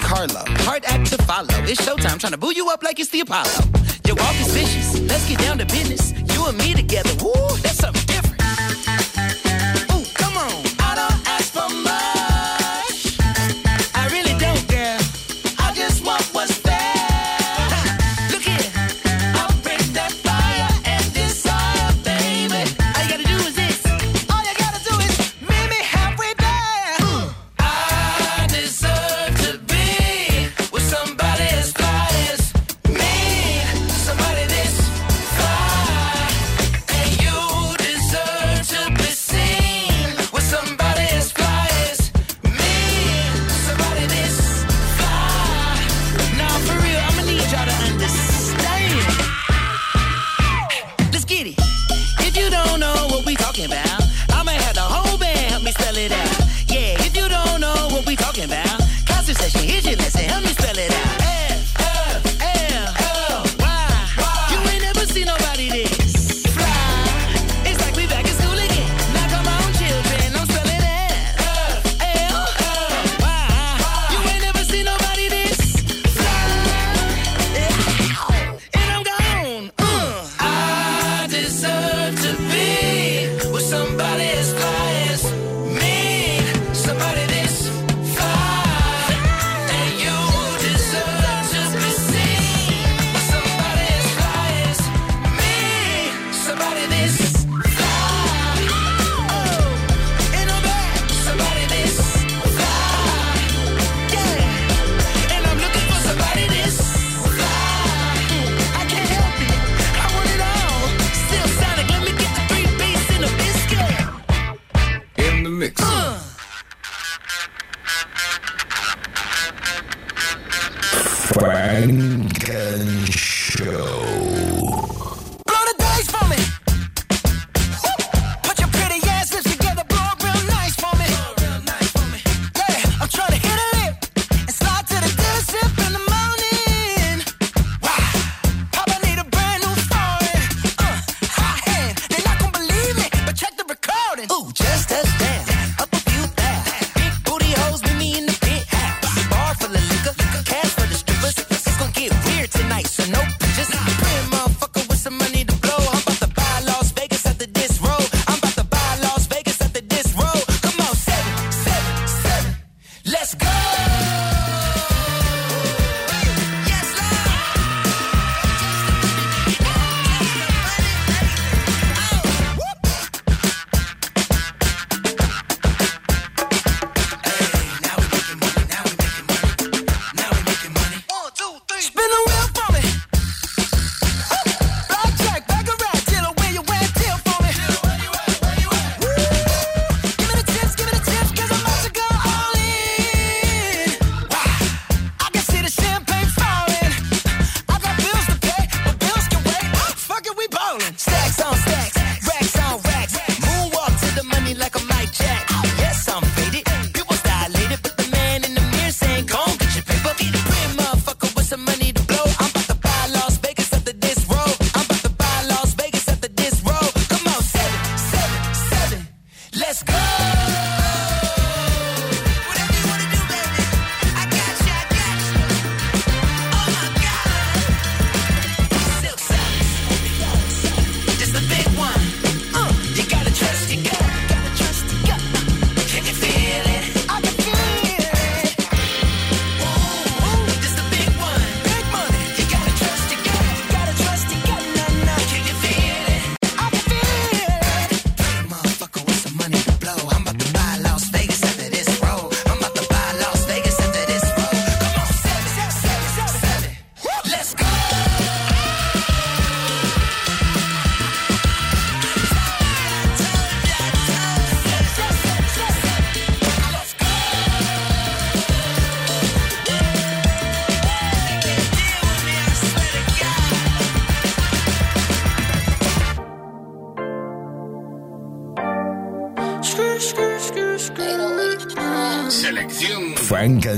Carlo. Hard act to follow. It's showtime, trying to boo you up like it's the Apollo. Your walk is vicious. Let's get down to business.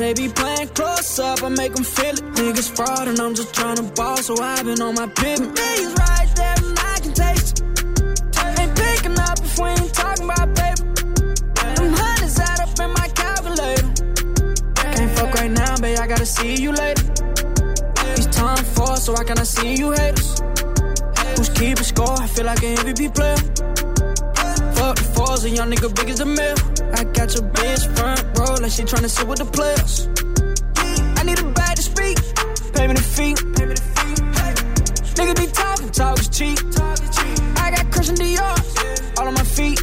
They be playing close up, I make them feel it. Niggas fraud and I'm just trying to ball, so I've been on my pivot. Niggas right there and I can taste it. Ain't picking up if we ain't talking about paper. Them hundreds add up in my calculator. Can't fuck right now, babe, I gotta see you later. It's time for so I cannot see you haters who's keeping score. I feel like an MVP player. Fuck the fours, a young nigga big as a mill. I got your bitch front row like she tryna sit with the players. I need a bag to speak, pay me the fee. Niggas be talking, talk is cheap. I got Christian Dior all on my feet.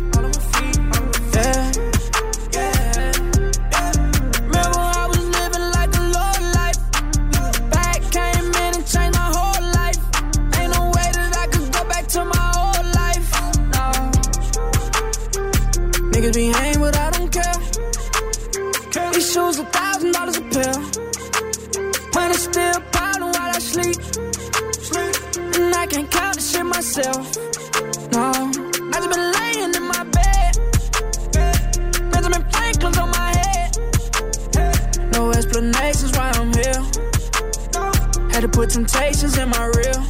Explanations why I'm here. Had to put temptations in my reel.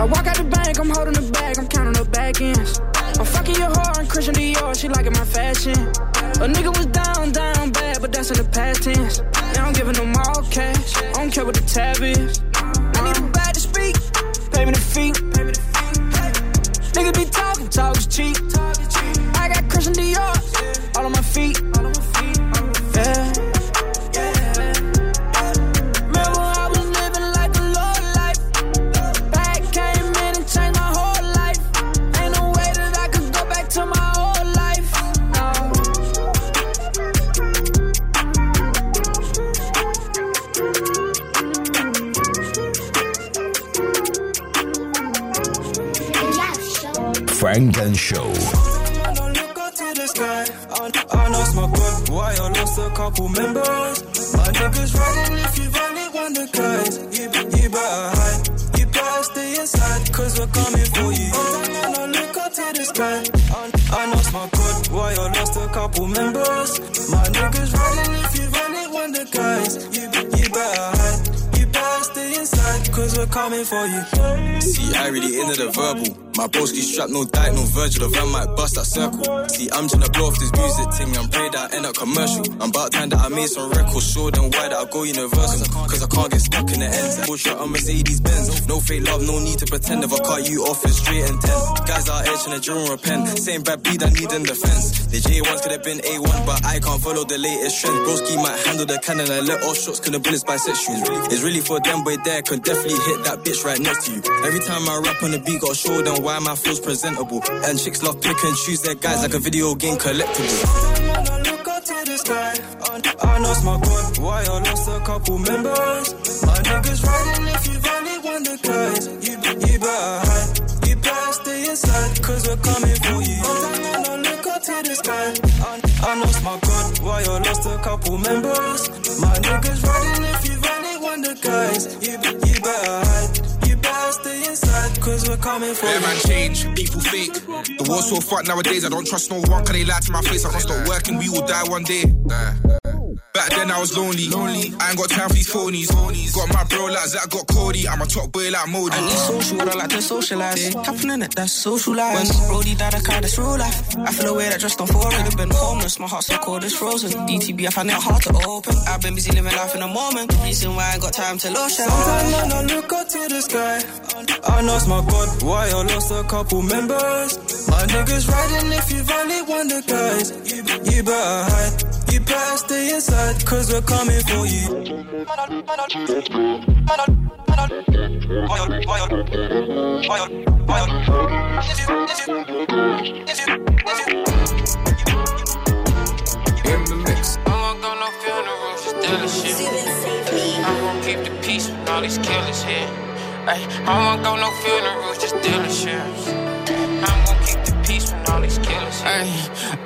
I walk out the bank, I'm holding the bag, I'm counting the back ends. I'm fucking your whore and Christian Dior, she liking my fashion. A nigga was down, down bad, but that's in the past tense. Yeah, I'm giving them all cash. I don't care what the tab is. I need a bag to speak, pay me the fee. Niggas be talking, talk is cheap. I got Christian Dior all on my feet. And Show. I know smoke good, why I lost a couple members. My niggas riding if you've. You, you better hide, you better stay inside, cause we're coming for you. Look up to the sky. I know smoke good, why I lost a couple members. My niggas riding if you've. We're coming for you. See, I really into the verbal. My broski strapped, no diet, no Virgil. The van might bust that circle. See, I'm trying to blow off this music thing and pray that I end up commercial. I'm about time that I made some records, show them why that I go universal. Cause I can't get stuck in the ends. Bullshit on Mercedes Benz. No fake love, no need to pretend. If I cut you off, it's straight and ten. Guys are trying to drill repent. Same bad beat I need in defense. The J1s could have been A1, but I can't follow the latest trend. Broski might handle the cannon and let off shots, couldn't bullets bisect shoes. It's really for them, boy, there. Could definitely hit that bitch right next to you. Every time I rap on the beat, gotta show them why my present presentable. And chicks love pick and choose their guys like a video game collectible. I know smoke good, why I lost a couple members. My niggas riding if you've only one the guys. You, you better hide, you better stay inside, cause we're coming for you. I know look up to the sky. I, I know smoke good, why I lost a couple members. My niggas riding if you've one the guys. You, you better hide stay inside, cause we're coming for man, change, people fake. The world's so fucked nowadays, I don't trust no one, cause they lie to my face. I can't stop working, we will die one day. Back then I was lonely. lonely. I ain't got time for these phonies. phonies. Got my bro like Zach, got Cody. I'm a top boy like Modi. And it's social, I like to socialize. Happening it, that's social life. When Brody died, I cried, that's real life. I feel away that just don't fall. Already been homeless, my heart's so cold, it's frozen. DTB, I find it hard to open. I've been busy living life in the moment. Reason why I ain't got time to lotion. Sometimes when I look up to the sky, I know it's my God why I lost a couple members. My niggas riding if you've only one the guys. You, you better hide, you better stay inside outside, cause we're coming for you. In the mix. I'm gonna no funeral for dealing shit. I'm gonna keep the peace with all these killers here. I won't go no funerals, just dealerships. I'm gonna keep all these killers. Hey,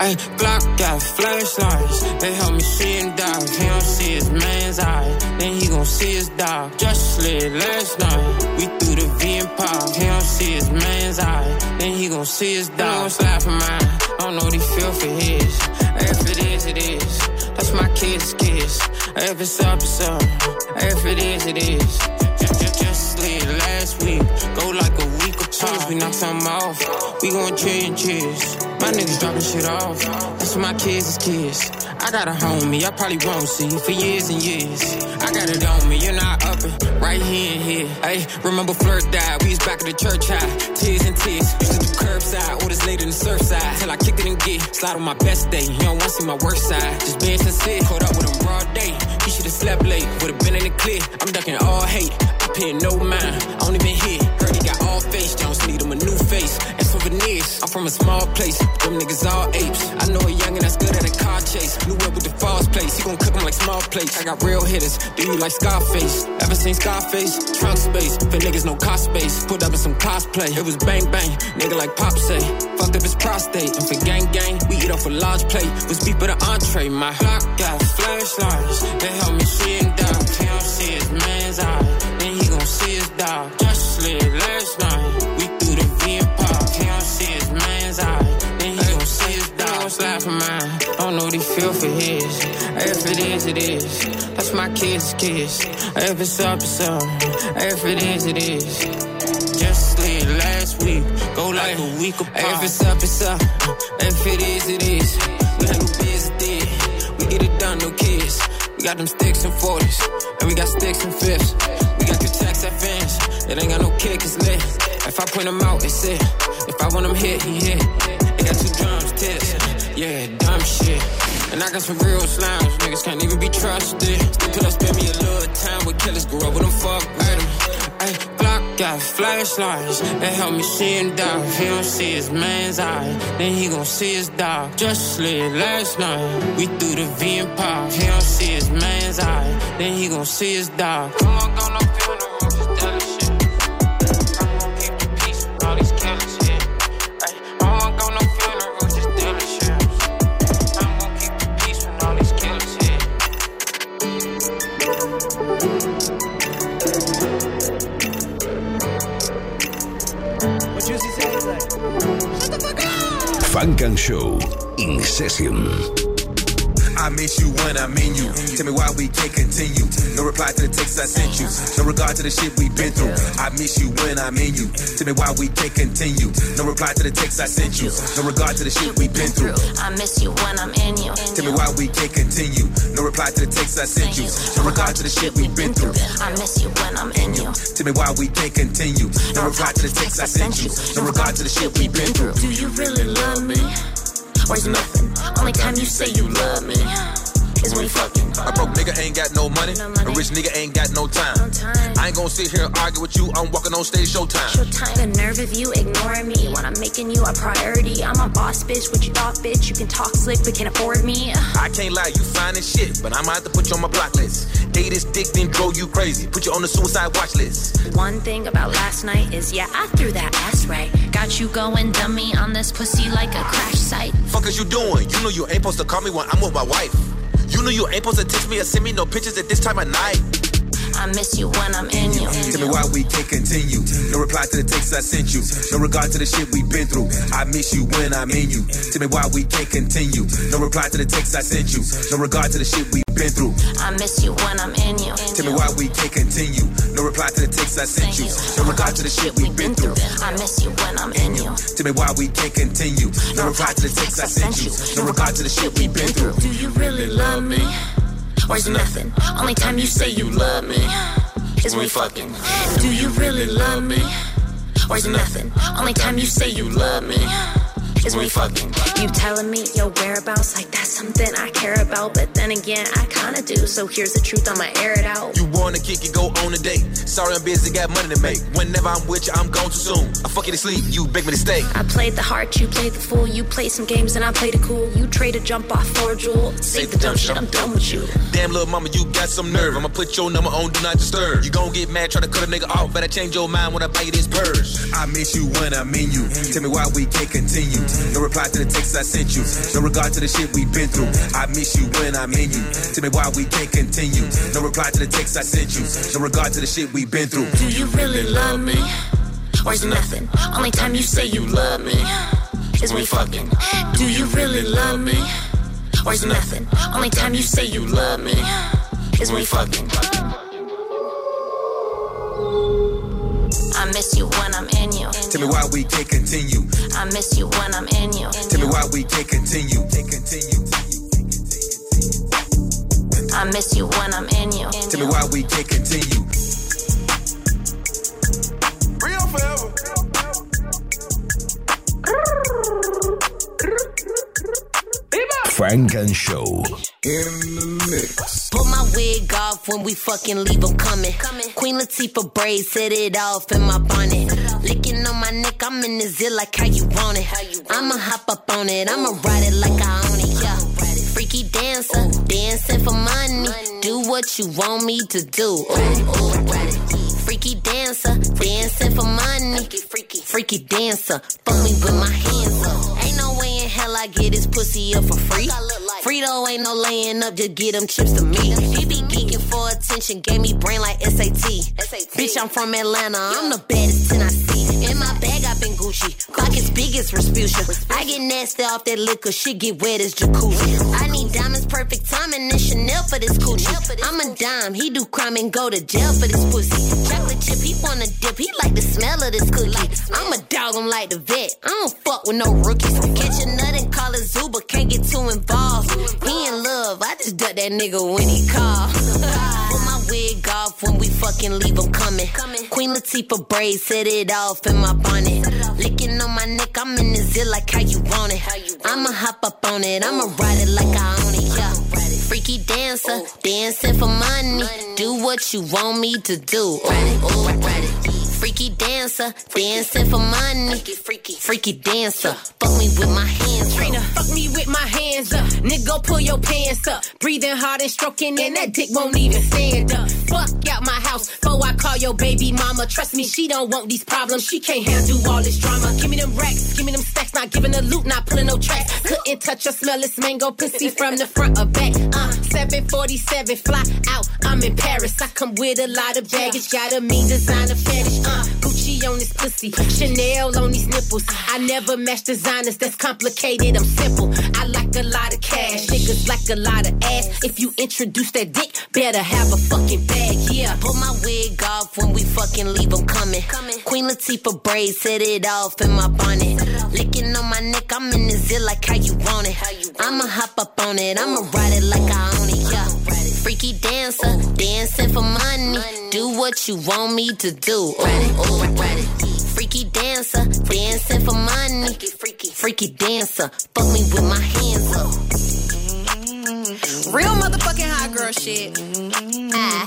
hey, Glock got flashlights. They help me see him die. He don't see his man's eye. Then he gon' see his dog. Just slid last night. We threw the V and pop. He don't see his man's eye. Then he gon' see his dog. Slap for mine. I don't know what he feel for his. If it is, it is. That's my kid's kiss. If it's up, it's up. If it is, it is. Just, just, slid last week. Go like a week apart. We knock some off. We gon' and cheers. My niggas dropping shit off. That's what my kids is kids. I got a homie, I probably won't see for years and years. I got it on me, you're not up. Right here and here. Hey, remember Flirt died. We was back at the church high. Tears and tears. Used to do curbside, orders later than surfside. Till I kick it and get. Slide on my best day. You don't wanna see my worst side. Just being sincere. Caught up with him broad day. He should've slept late. Would've been in the clear. I'm ducking all hate. I pay no mind. I don't even hit. Face. Need him a new face. And souvenirs. I'm from a small place. Them niggas all apes. I know a youngin' that's good at a car chase. New whip with the false place. He gon' cook 'em like small plates. I got real hitters. Do you like Scarface? Ever seen Scarface? Trunk space. For niggas, no cost space. Put up in some cosplay. It was bang bang. Nigga like Pop say. Fucked up his prostate. And for gang gang, we eat off a large plate. Was beef with an entree. My clock got flashlights. They help me see him die. Don't see his man's eye. Then he gon' see his dog. Just slid last night. We threw the V and pop. He don't see his man's eye. Then he gon' see his dog. Don't Slap for mine. Don't know he feel for his. If it is, it is. That's my kid's kiss. If it's up, it's up. If it is, it is. Just slid last week. Go like a week apart. If it's up, it's up. If it is, it is. We handle business, we get it done, no kids. We got them sticks and 40s, and we got sticks and fifths. Got the tax fans, it ain't got no kick, it's lit. If I point them out, it's it. If I want them hit, he hit. It got two drums, tips. Yeah, dumb shit. And I got some real slimes, niggas can't even be trusted. I spend me a little time with killers, grew up with them, fuck with them. Ay, Glock got flashlights, they help me see him die. If he don't see his man's eye, then he gon' see his dog. Just slid last night, we threw the V and pop. If he don't see his man's eye, then he gon' see his dog. Come on, go no Show in session. I miss you when I'm in you. Tell me why we can't continue. No reply to the text I sent you. No regard to the shit we've been through. I miss you when I'm in you. Tell me why we can't continue. No reply to the text I sent you. No regard to the shit we've been through. I miss you when I'm in you. Tell me why we can't continue. No reply to the text I sent you. No regard to the shit we've been through. I miss you when I'm in you. Tell me why we can't continue. No reply to the text I sent you. No regard to the shit we've been through. Do you really love me? Or is nothing? Only time you say you love me is when we fucking. A broke nigga ain't got no money. A rich nigga ain't got no time. I ain't gonna sit here and argue with you. I'm walking on stage showtime. Showtime. The nerve of you ignoring me when I'm making you a priority. I'm a boss bitch, what you thought, bitch. You can talk slick, but can't afford me. I can't lie, you fine as shit, but I'ma have to put you on my block list. Date this dick, then drove you crazy. Put you on the suicide watch list. One thing about last night is, yeah, I threw that ass right. Got you going dummy on this pussy like a crash site. Fuck is you doing? You know you ain't supposed to call me when I'm with my wife. You know you ain't supposed to text me or send me no pictures at this time of night. I miss you when I'm in you. Tell me why we can't continue. No reply to the texts I sent you. No regard to the shit we've been through. I miss you when I'm in you. Tell me why we can't continue. No reply to the texts I sent you. No regard to the shit we've been through. I miss you when I'm in you. Tell me why we can't continue. No reply to the texts I sent you. No regard to the shit we've been through. I miss you when I'm in you. Tell me why we can't continue. No reply to the text I sent you. No regard to the shit we've been through. Do you really love me? Or is it nothing? Only time you say you love me is when we fucking. Do you really love me? Or is it nothing? Only time you say you love me is we fucking. You telling me your whereabouts like that's something I care about, but then again, I kinda do. So here's the truth, I'ma air it out. You wanna kick it, go on a date. Sorry, I'm busy, got money to make. Whenever I'm with you, I'm gone too soon. I fuck you to sleep, you beg me to stay. I played the heart, you played the fool. You played some games and I played it cool. You trade a jump off for a jewel. Save the dumb shit, I'm done with you. Damn, little mama, you got some nerve. I'ma put your number on Do Not Disturb. You gon' get mad, try to cut a nigga off. Better change your mind when I buy you this purse. I miss you when I'm in you. Tell me why we can't continue. No reply to the texts I sent you. No regard to the shit we've been through. I miss you when I'm in you. Tell me why we can't continue. No reply to the texts I sent you. No regard to the shit we've been through. Do you really love me? Or is nothing? Only time you say you love me is when we fucking. Do you really love me? Or is nothing? Only time you say you love me is when we fucking. Miss you when I'm in you. Tell me why we can't continue. I miss you when I'm in you. Tell me why we can't continue. Can't continue. I miss you when I'm in you. Tell me why we can't continue. Funk and Show. In the mix. Pull my wig off when we fucking leave them coming. Queen Latifah braids, set it off in my bonnet. Licking on my neck, I'm in the zit like how you want it. I'ma hop up on it, I'ma ride it like I own it, yeah. Freaky dancer, dancing for money. Do what you want me to do. Ooh, ooh. Freaky dancer, dancing for money. Freaky dancer, fuck me with my hands up. Hell I get this pussy up for free. Frito ain't no laying up, just get them chips to me. He be geeking for attention, gave me brain like SAT. Bitch, I'm from Atlanta, I'm the baddest 10 I see. In my bag, I've been Gucci. Pockets big as Respucia. I get nasty off that liquor, shit get wet as jacuzzi. I need diamonds, perfect timing, and Chanel for this coochie. I'm a dime, he do crime and go to jail for this pussy. Chocolate chip, he wanna dip, he like the smell of this cookie. I'm a dog, I'm like the vet. I don't fuck with no rookies. Catch a nut and call it zoo, but can't get too involved. He in love, I just duck that nigga when he call. Put my wig off when we fucking leave him coming. Queen Latifah braids, set it off in my bonnet. Licking on my neck, I'm in the zit like how you want it. I'ma hop up on it, I'ma ride it like I own it, yeah. Freaky dancer, dancing for money. Do what you want me to do. Ooh, ooh. Freaky dancer, dancing for money. Freaky, freaky dancer, fuck me with my hands Trina, up. fuck me with my hands up. Nigga, pull your pants up. Breathing hard and stroking, and that dick won't even stand up. Fuck out my house before I call your baby mama. Trust me, she don't want these problems. She can't handle all this drama. Give me them racks, give me them stacks. Not giving a loot, not pulling no tracks. Couldn't touch or smell this mango pussy from the front or back. Uh, 747, fly out. I'm in Paris. I come with a lot of baggage. Got a mean designer fetish. Uh, Gucci on this pussy, Chanel on these nipples. I never match designers. That's complicated. I'm simple. I like a lot of cash. Niggas like a lot of ass. If you introduce that dick, better have a fucking bag. Yeah. Pull my wig off when we fucking leave them coming. Queen Latifah braids, set it off in my bonnet. Licking on my neck, I'm in the zit like how you want it. I'ma hop up on it, I'ma ride it like I own it, yeah. Freaky dancer, dancing for money. Do what you want me to do. Ooh, ooh. Freaky dancer, dancing for money. Freaky dancer, fuck me with my hands up. Real motherfucking hot girl shit. Ah.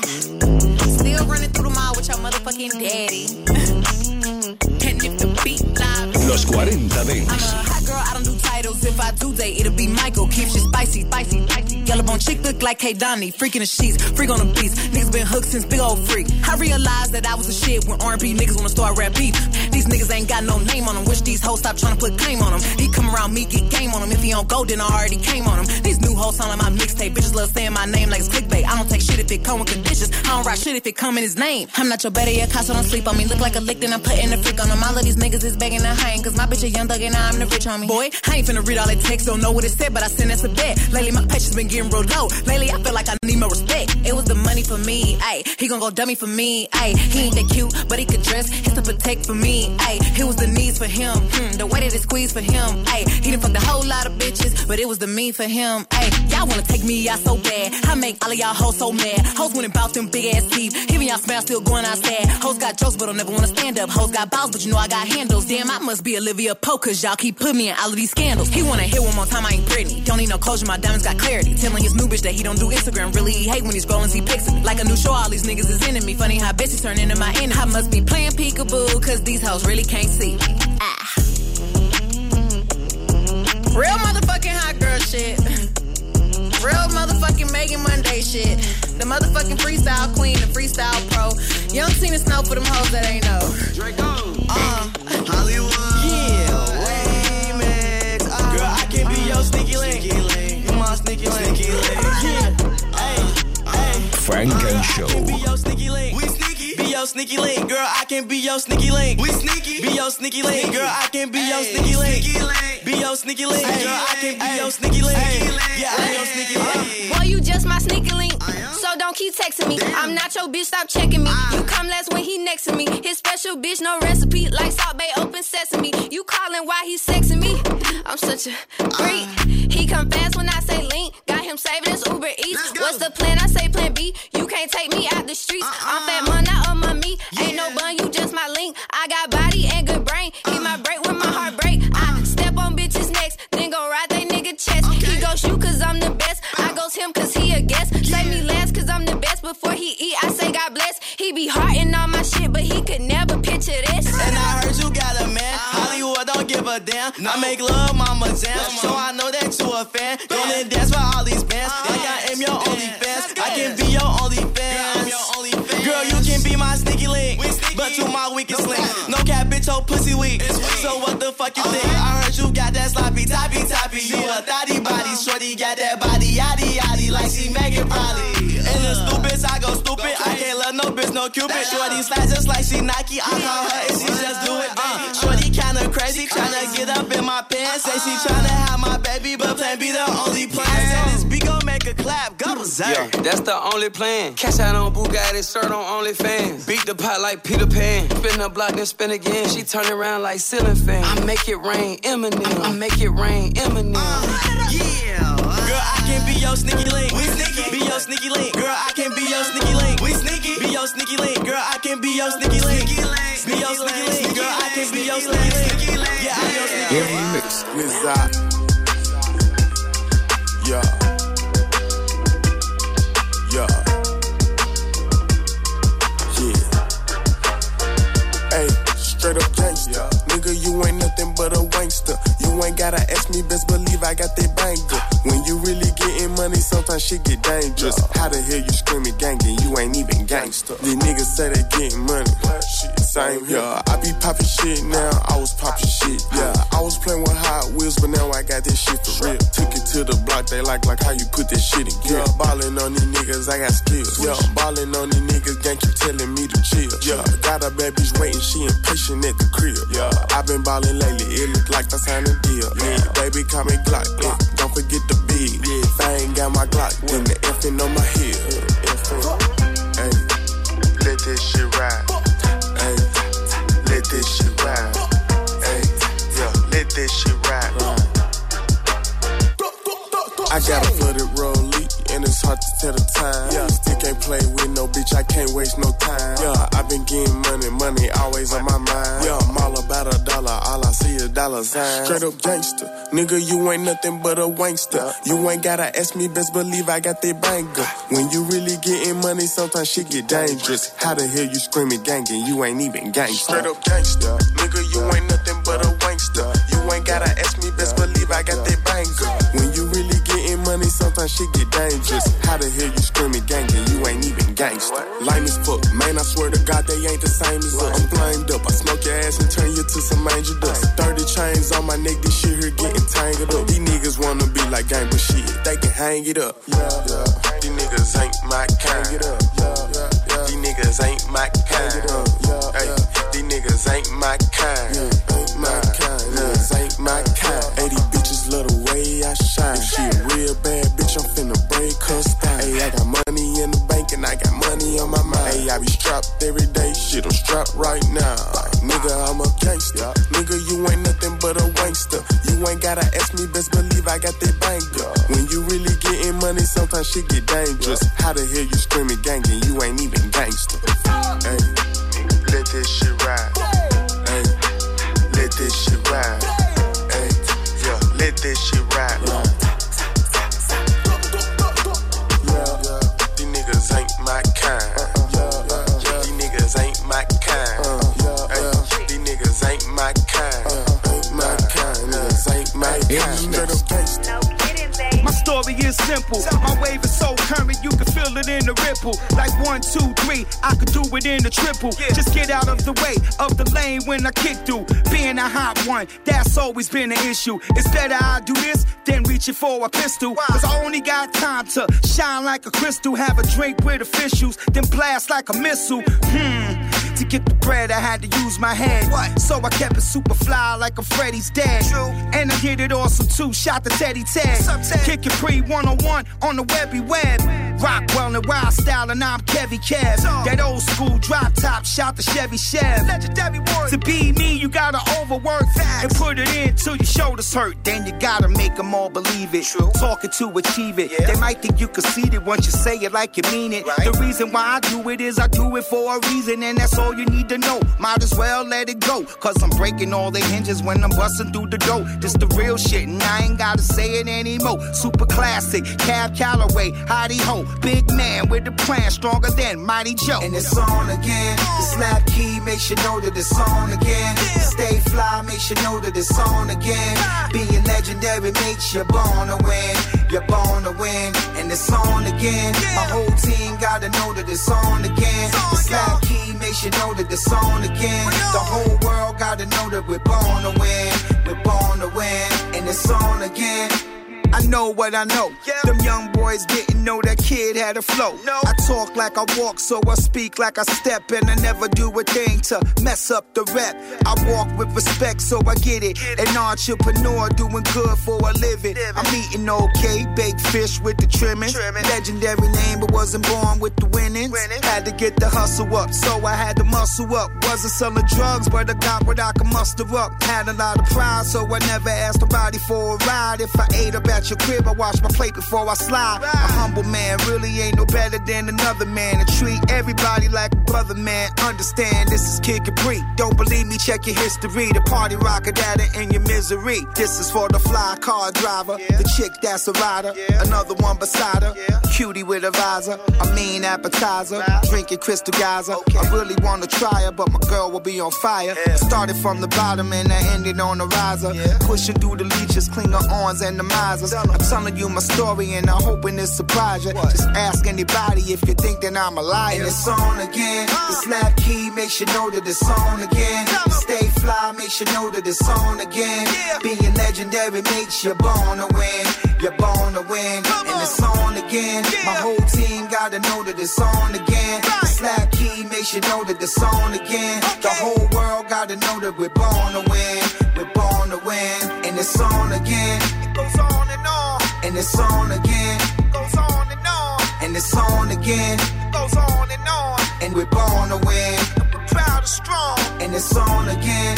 Still running through the mall with your motherfucking daddy. and if the beat live. Los 40 Dance. I'm a hot girl, I don't do titles. If I do date, it'll be Michael. Keep shit spicy, spicy, spicy. Yellow bone chick look like K Donnie. Freaking the sheets, freak on the beats. Niggas been hooked since big old freak. I realized that I was a shit when R&B niggas wanna start rap beef. These niggas ain't got no name on them. Wish these hoes stop trying to put claim on them. He come around me, get game on him. If he don't go, then I already came on him. These new hoes sound like my mixtape. Bitches love saying my name like it's clickbait. I don't take shit if it come with conditions. I don't write shit if it come in his name. I'm not your better yet, cause I don't sleep on me. Look like a lick, then I'm putting the freak on them. All of these niggas is begging to hang. Cause my bitch a young thug and I'm the rich homie. Boy, I ain't finna read all that text, don't know what it said, but I sent that's a bet. Lately, my patience been getting real low. Lately, I feel like I need more respect. It was the money for me. ayy. He gon' go dummy for me, ayy. He ain't that cute, but he could dress. He's to protect for me, ayy. It was the needs for him, hmm, the way that it squeezed for him, ayy. He done fucked a whole lot of bitches, but it was the me for him, ayy. Y'all wanna take me out so bad. I make all of y'all hoes so mad. Hoes went and them big ass teeth. Even y'all smell still going outside. Hoes got jokes, but don't never wanna stand up. Hoes got balls, but you know I got handles. Damn, I must be Olivia Pope, cause y'all keep putting me in all of these scandals. He wanna hear one more time, I ain't Britney. Don't need no closure, my diamonds got clarity. Telling his new bitch that he don't do Instagram. Really, he hate when he's scrolling, see pics of me. Like a new show, all these niggas is into me. Funny how bitches turn into my enemy. I must be playing peekaboo, cause these hoes really can't see. Ah. Real motherfucking hot girl shit. Real motherfucking Megan Monday shit. The motherfucking freestyle queen, the freestyle pro. Young Tina Snow for them hoes that ain't know. Draco. Uh, Hollywood. Sneaky link. You my sneaky link. Yeah. Hey. Hey. Funk and Show. Be your sneaky link. We sneaky. Be your sneaky link. Girl, I can be your sneaky link. We sneaky. Be your sneaky link. Girl, I can be your sneaky link. Be your sneaky link. Girl, I can be your sneaky link. Yeah, I'm your sneaky link. Boy, you just my sneaky link. So don't keep texting me. I'm not your bitch, stop checking me. You come last when he next to me. His special bitch, no recipe. Like Salt Bae, open sesame. You calling why he sexing me? I'm such a freak. He come fast when I say link. Got him saving his Uber Eats. What's the plan? I say plan B. You can't take me out the streets. I'm fat man, not on my meat. Ain't no bun, you just my link. I got body and good brain. Eat my break when my heart break. I step on bitches next, then go ride they nigga chest. He go shoot cause I'm the best. I goes him cause he a guest. Before he eat, I say God bless. He be hearting all my shit, but he could never picture this. And I heard you got a man. Hollywood don't give a damn. I make love, mama jam. So I know that you a fan. Gonna dance for all these bands. Like I am your only fans. I can be your only fans. Girl, you can be my sneaky link. But you my weakest link. No cap, bitch, your pussy weak. So what the fuck you think? I heard you got that sloppy, toppy, toppy. You a thotty body. Shorty got that body, yaddy, yaddy. Like she Megan Polly. And the stupid, I go stupid. I can't love no bitch, no cupid. Shorty slide just like she Nike. I call her and she just do it. Uh, shorty kinda crazy, tryna get up in my pants. Say she tryna have my baby, but plan be the only plan. Said this beat gon' make a clap, go berserk. Yeah, that's the only plan. Cash out on Bugatti, shirt on OnlyFans. Beat the pot like Peter Pan. Spin the block, then spin again. She turn around like ceiling fan. I make it rain, Eminem. I make it rain, Eminem. Yeah. Girl, I can be your sneaky link. We sneaky. Be your sneaky link. Girl, I can be your sneaky link. We sneaky. Be your sneaky link. Girl, I can be your sneaky link. Be your sneaky link. Girl, I can be your sneaky link. Yeah, I'm your sneaky link. Remix. Nizar. Yeah. Yeah. Yeah. Hey, straight up gangsta. Nigga, you ain't nothing but a wankster. You ain't gotta ask me, best believe I got that banger. When you really getting money, sometimes shit get dangerous. How the hell you screaming gangin'? You ain't even gangster. These niggas say they getting money. Same here. I be poppin' shit now. I was poppin' shit. Yeah. I was playing with Hot Wheels, but now I got this shit for real. Took it to the block. They like like how you put this shit in gear. Ballin' on these niggas, I got skills. Yeah. Ballin' on these niggas, gang keep telling me to chill. Yeah. Got a bad bitch waiting, she impatient at the crib. Yeah. I been ballin' lately, it look like I signed a deal. Yeah. Baby, call me Glock. Yeah. Don't forget the big. I ain't got my Glock, then the effing on my head. Hey, let this shit ride. Hey, let this shit ride. Hey, yeah, let this shit ride. I got a flooded and it's hard to tell the time. Yeah, still can't play with no bitch, I can't waste no time. Yeah, i been getting money, money always on my mind. Yeah, I'm all about a dollar, all I see is dollar signs. Straight up gangster, nigga, you ain't nothing but a wankster. You ain't gotta ask me, best believe I got that banger. When you really getting money, sometimes shit get dangerous. How the hell you screaming gangin'? You ain't even gangster. Straight up gangster, nigga, you ain't nothing hang it up. The. Just get out of the way of the lane when I kick through. Being a hot one, that's always been an issue. It's better I do this than reaching for a pistol. Cause I only got time to shine like a crystal, have a drink with officials, then blast like a missile. Hmm. To get the bread, I had to use my head. So I kept it super fly like a Freddy's dead. And I did it awesome too. Shot the Teddy Ted. Kick it pre 101 on the webby web. Wild Style, and I'm Kevy Kev. That old school drop top, shout the Chevy Chev. Legendary work. To be me, you gotta overwork and put it in till your shoulders hurt. Then you gotta make them all believe it. Talking to achieve it. They might think you conceited once you say it like you mean it. The reason why I do it is I do it for a reason, and that's all you need to know. Might as well let it go. Cause I'm breaking all the hinges when I'm busting through the door. This the real shit, and I ain't gotta say it anymore. Super classic, Cab Calloway, Hottie Ho. Big man with the plan, stronger than Mighty Joe. And it's on again. The slap key makes you know that it's on again. Stay fly makes you know that it's on again. Being legendary makes you born to win. You're born to win. And it's on again. My whole team gotta know that it's on again. The slap key makes you know that it's on again. The whole world gotta know that we're born to win. We're born to win. And it's on again. I know what I know. Them young boys didn't know that kid had a flow. I talk like I walk, so I speak like I step, and I never do a thing to mess up the rep. I walk with respect, so I get it. An entrepreneur doing good for a living. I'm eating okay, baked fish with the trimming. Legendary name, but wasn't born with the winnings. Had to get the hustle up, so I had to muscle up. Wasn't selling drugs, but I got what I could muster up. Had a lot of pride, so I never asked nobody for a ride. If I ate up at your crib, I wash my plate before I slide. A humble man really ain't no better than another man. And treat everybody like a brother, man. Understand this is Kid Capri. Don't believe me? Check your history. The party rocker data in your misery. This is for the fly car driver, the chick that's a rider, another one beside her. Cutie with a visor, a mean appetizer. Drinking crystal geyser. I really wanna try her, but my girl will be on fire. I started from the bottom and I ended on the riser. Pushing through the leeches, clean her arms and the I'm telling you my story and I'm hoping it surprise you. Just ask anybody if you think that I'm a liar. And it's on again. The slap key makes you know that it's on again. Stay fly makes you know that it's on again. Being legendary makes you born to win. You're born to win. And it's on again. My whole team gotta know that it's on again. The slap key makes you know that it's on again. The whole world gotta know that we're born to win. We're born to win. And it's on again. Goes on and on. And it's on again. Goes on and on. And it's on again. Goes on and on. And we're born to win. Proud and strong. And it's on again.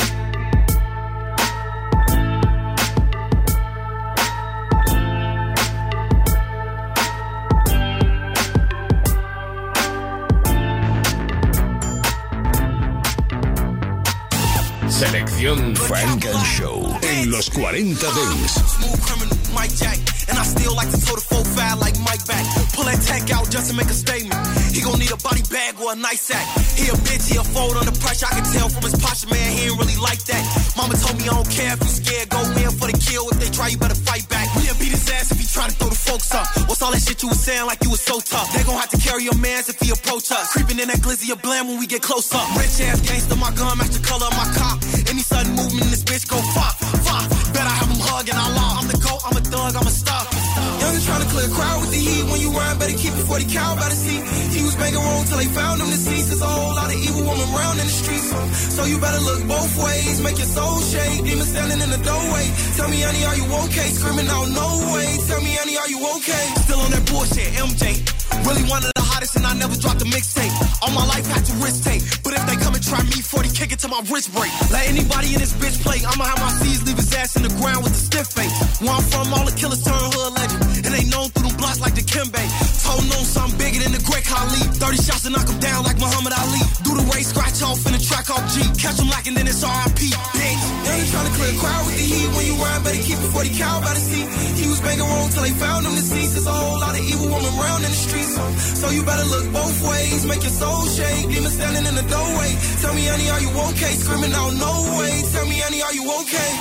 Selección Frank and Show en los 40 Dents. Mike Jack. And I still like to throw the 4-5 like Mike back. Pull that tech out just to make a statement. He gon' need a body bag or a nice sack. He a bitch, he a fold under pressure. I can tell from his posture, man, he ain't really like that. Mama told me I don't care if you scared. Go in for the kill. If they try, you better fight back. We'll beat his ass if he try to throw the folks up. What's all that shit you was saying like you was so tough? They gon' have to carry your mans if he approach us. Creeping in that glizzy of blam when we get close up. Rich ass gangster, my gun match the color of my cop. Any sudden movement in this bitch go fop, fop. Better have him hug and I law. I'm the goat, I'm a star. Youngin' tryna clear a crowd with the heat. When you run, better keep it 40 cal by the seat. He was banging wrong till they found him deceased. There's a whole lot of evil around in the streets. So you better look both ways. Make your soul shake. Demon standing in the doorway. Tell me, honey, are you okay? Screaming out, no way. Tell me, honey, are you okay? Still on that bullshit, MJ. Really one of the hottest, and I never dropped a mixtape. All my life had to risk take. Kick it to my wrist break. Let anybody in this bitch play. I'ma have my C's leave his ass in the ground with a stiff face. Where I'm from, all the killers turn hood legend. And they known through them blocks like the Kimbe. Told known something bigger than the Great Khali. 30 shots to knock him down like Muhammad Ali. Do the race, scratch off in the track off G. Catch him lacking, then it's RIP. Bitch. They ain't trying to clear a crowd with the heat. When you ride, better keep it 40 cow by the seat. He was banging wrong till they found him deceased. There's a whole lot of evil woman around in the streets. So you better look both ways. Make your soul shake. Demon standing in the doorway. Tell me, honey, are you okay? Screaming out, no way. Tell me, honey, are you okay?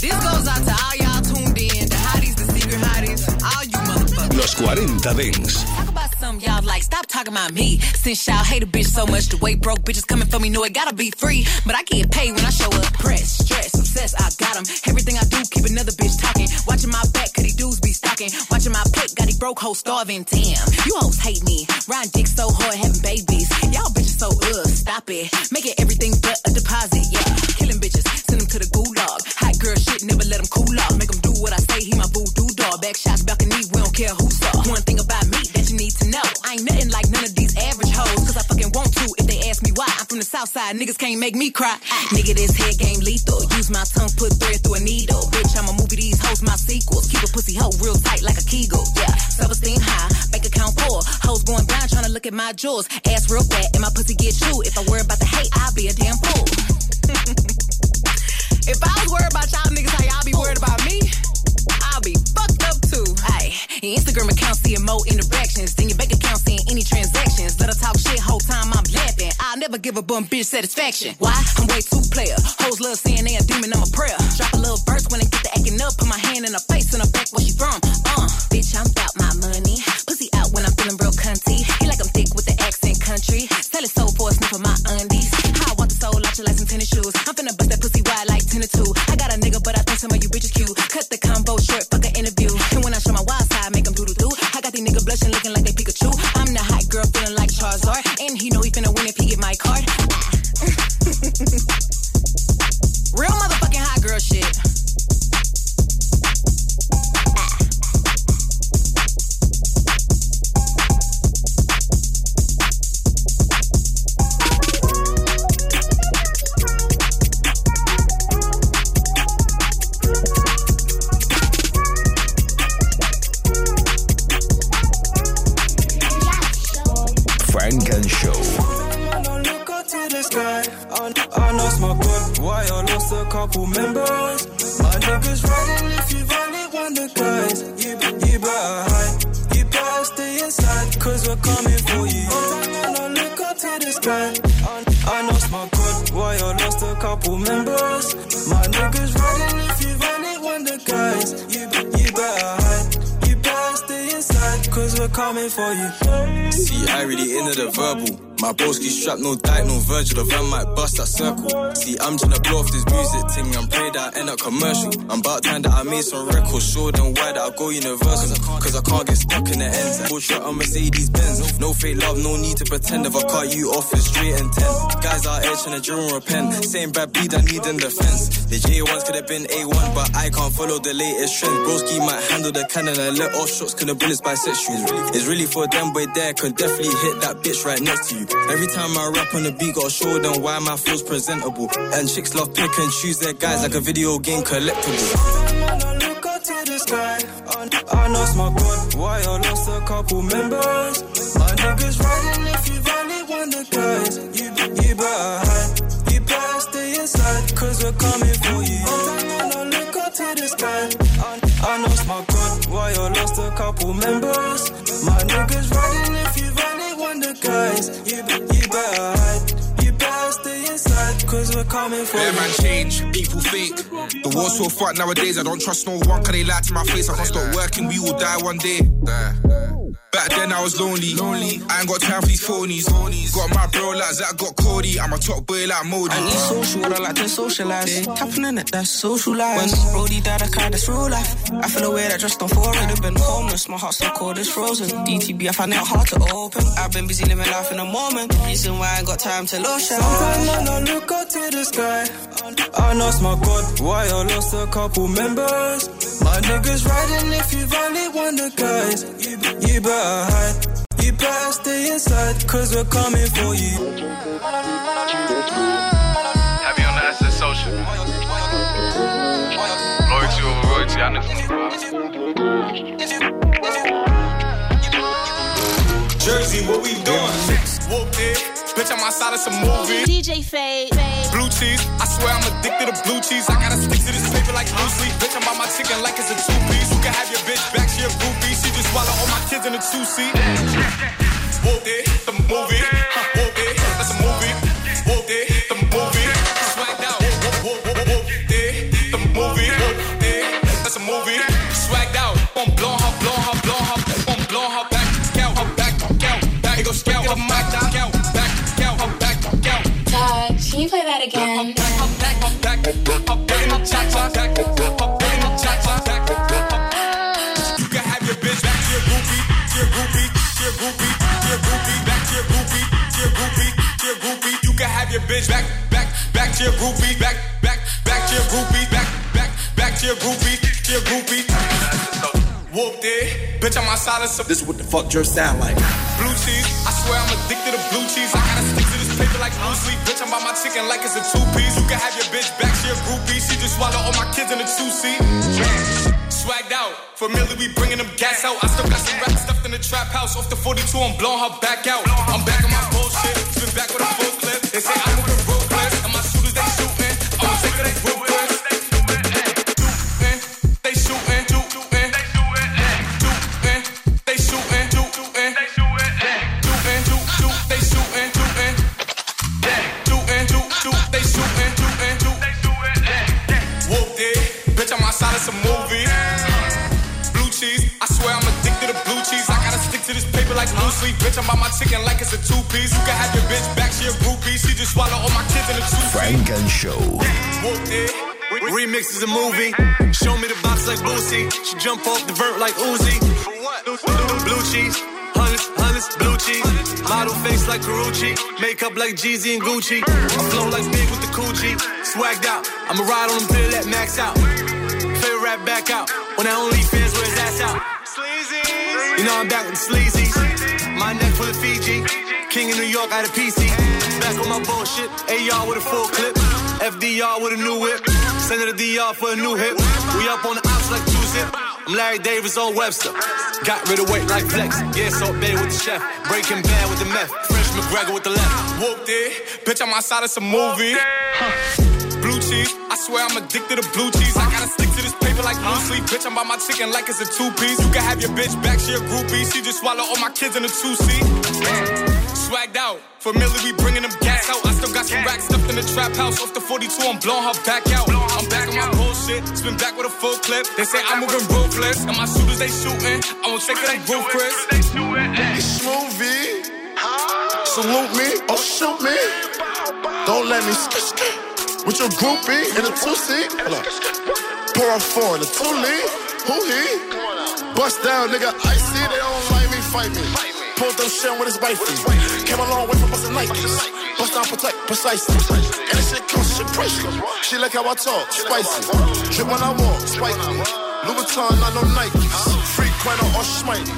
This goes out to all y'all tuned in, the hotties, the secret hotties, all you motherfuckers. Los 40 Dance. Some y'all like, stop talking about me. Since y'all hate a bitch so much, the way broke bitches coming for me, know it gotta be free. But I get paid when I show up. Press, stress, success, I got 'em. Everything I do, keep another bitch talking. Watching my back, cause these dudes be stalking. Watching my plate, got these broke hoes starving. Damn, you hoes hate me. Riding dick so hard, having babies. Y'all bitches so ugh, stop it. Making everything but a deposit, yeah. Killing bitches, send them to the gulag. Hot girl shit, never let them cool off. Make them do what I say, he my voodoo dog. Back shots, balcony, we don't care who saw. One I ain't nothing like none of these average hoes. Cause I fucking want to if they ask me why. I'm from the south side, niggas can't make me cry. Nigga, this head game lethal. Use my tongue, put thread through a needle. Bitch, I'ma movie these hoes, my sequels. Keep a pussy hoe real tight like a kegel. Yeah, self-esteem high, bank account poor. Hoes going blind trying to look at my jewels. Ass real fat and my pussy get chewed. If I worry about the hate, I'll be a damn fool. if I was worried about y'all niggas, how y'all your Instagram account seeing more interactions than your bank account seeing any transactions. Let her talk shit whole time I'm laughing. I'll never give a bum bitch satisfaction. Why? I'm way too player. Hoes love saying go universal. Cause I can't get stuck in the ends. Full shot on Mercedes Benz. No fake love, no need to pretend. If I cut you off, it's straight and ten. Guys out here tryna drill and repent. Same bad beat I need in defense. The J1s could have been A1, but I can't follow the latest trend. Broski might handle the cannon and let off shots, couldn't bullets bisexual. It's really for them, boy, there could definitely hit that bitch right next to you. Every time I rap on the beat, gotta show them why my flow's presentable. And chicks love pick and choose their guys like a video game collectible. Look up to the sky. I, lost my God, why I lost a couple members. My niggas riding if you've only wonder, guys. You, you better hide, you better stay inside, cause we're coming for you. I look up to the sky. I, I lost my God, why I lost a couple members. My niggas riding if you've only wonder, guys. You, you better hide. Cause we're coming for Yeah, you. man, change. People fake. The world's so fucked nowadays. I don't trust no one. Cause they lie to my face. I can't stop working. We will die one day. Back then I was lonely. Lonely. I ain't got time for these phonies. Got my bro like Zach, got Cody. I'm a top boy like Modi. Anti-social, I like to socialize. Tapping in it, that's social life. When Brody died, I cried, that's real life. I feel away that just don't fall. Already been homeless, my heart's so cold, it's frozen. DTB, I find it hard to open. I've been busy living life in the moment. Reason why I ain't got time to lotion. Sometimes I look up to the sky. I lost my God, why I lost a couple members. My niggas riding if you've only wonder, guys. You, you better hide, you better stay inside, cause we're coming for you. Have you on the SS social? Loyalty over royalty, I niggas Jersey, what we doing? Whoop it. Bitch, I'm outside of some movie. DJ Fade. Blue cheese, I swear I'm addicted to blue cheese. I gotta stick to this paper like blue sleep. Bitch, I'm by my chicken like it's a two piece. You can have your bitch back, she a groupie. She just swallow all my kids in a two seat. Whoop it, the movie. Whoop it, that's a movie. Groupie, back, back, back to your groupie, back, back, back to your groupie, to your groupie. Whooped it, bitch. I'm outside of some. This is what the fuck Jer sound like. Blue cheese, I swear I'm addicted to blue cheese. I gotta stick to this paper like blue sleep. Bitch, I'm by my chicken like it's a two piece. You can have your bitch back, she a groupie. She just swallow all my kids in a two seat. Swagged out, familiar, we bringing them gas out. I still got some rap stuffed in the trap house. Off the 42, I'm blowing her back out. I'm back on my sleep. Bitch, I'm by my chicken like it's a two piece. You can have your bitch back, she a groupie. She just swallow all my kids in a two Funk and Show. Remix is a movie. Show me the box like Boosie. She jump off the vert like Uzi. Blue cheese. Hundreds, hundreds, blue cheese. Model face like Carucci. Makeup like Jeezy and Gucci. I flow like big with the coochie. Swagged out. I'ma ride on them till that max out. Favorite rap back out. When I only fans where his ass out. You know I'm back with the sleazy. Of Fiji. King in New York out of PC. Back on my bullshit. AR with a full clip. FDR with a new whip. Send it to DR for a new hit. We up on the ops like two zip. I'm Larry Davis on Webster. Got rid of weight like flex. Yeah, Salt Bae with the chef. Breaking bad with the meth. Fresh McGregor with the left. Whooped it. Bitch, I'm outside of some movie. Blue cheese, I swear I'm addicted to blue cheese. I gotta stick to this paper like blue sleep. Bitch, I'm by my chicken like it's a two piece. You can have your bitch back, she a groupie. She just swallow all my kids in a two seat. Swagged out, familiar, we bringing them gas out. I still got some racks stuffed in the trap house. Off the 42, I'm blowing her back out. I'm back on my bullshit, spin back with a full clip. They say I'm moving ruthless, and my shooters they shooting. I won't take like roof, Chris. It's smoothie. Salute me or shoot me. Don't let me skip. With your groupie in a two seat. Pour a four in a two lead. Who he? Bust down, nigga. Icy. They don't like me, fight me. Pulled them shit with his wifey. Came a long way from busting Nikes. Bust down, protect, precisely. And this shit comes, shit priceless. She like how I talk, spicy. Drip when I walk, spiky. Louis Vuitton, not no Nikes. Free Quino or Schmitey.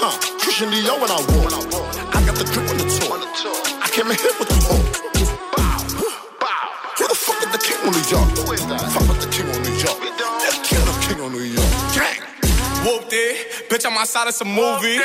Huh, Christian Dior when I walk. I got the grip on the tour. I came in here with the hook. On New York? Fuck with the king on New York. Yeah, kill the king on New York. Gang. Whooped it. Bitch, I'm outside of some movie.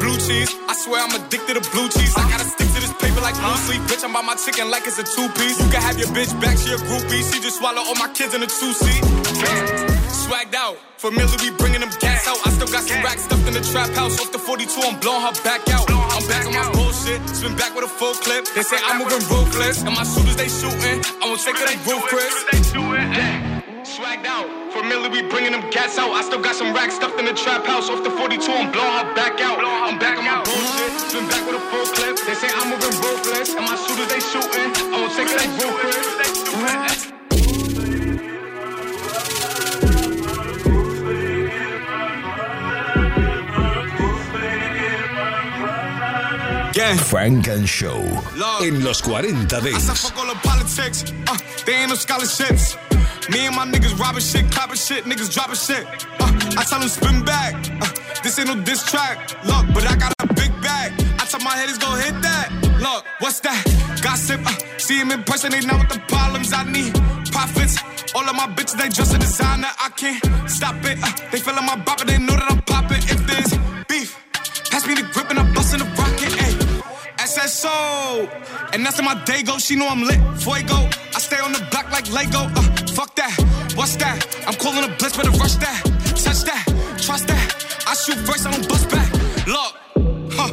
Blue cheese, I swear I'm addicted to blue cheese. I gotta stick to this paper like blue sleep. Bitch, I'm by my chicken like it's a two piece. You can have your bitch back, she a groupie. She just swallow all my kids in a two seat. Swagged out, familiar, we bringing them gas out. I still got some racks stuffed in the trap house. Off the 42, I'm blowing her back out. I'm back on my bullshit, spin back with a full clip. They say I'm moving ruthless, and my shooters they shooting. I won't take it like roof, Chris. Swagged out, familiar, we bringing them gas out. I still got some racks stuffed in the trap house. Off the 42, I'm blowing her back out. I'm back on my bullshit, spin back with a full clip. They say I'm moving ruthless, and my shooters they shooting. I won't take it like roof, Funk and Show. En los 40 I fuck all the politics. Uh, they ain't no scholarships. Me and my niggas robbing shit, copping shit, niggas dropping shit. Uh, I tell them spin back. Uh, this ain't no diss track. Look, but I got a big bag. I tell my haters gon' hit that. Look, what's that? Gossip, uh, see him in person, they know what the problems I need. Profits, all of my bitches, they dress in designer, I can't stop it. Uh, they feeling my bop, but they know that I'm popping. If there's beef, pass me the grip and I'm busting the. SSO, and that's how my day goes. She know I'm lit. Fuego, I stay on the block like Lego. Uh, fuck that, what's that? I'm calling a blitz, better rush that. Touch that, trust that. I shoot first, I don't bust back. Look, huh,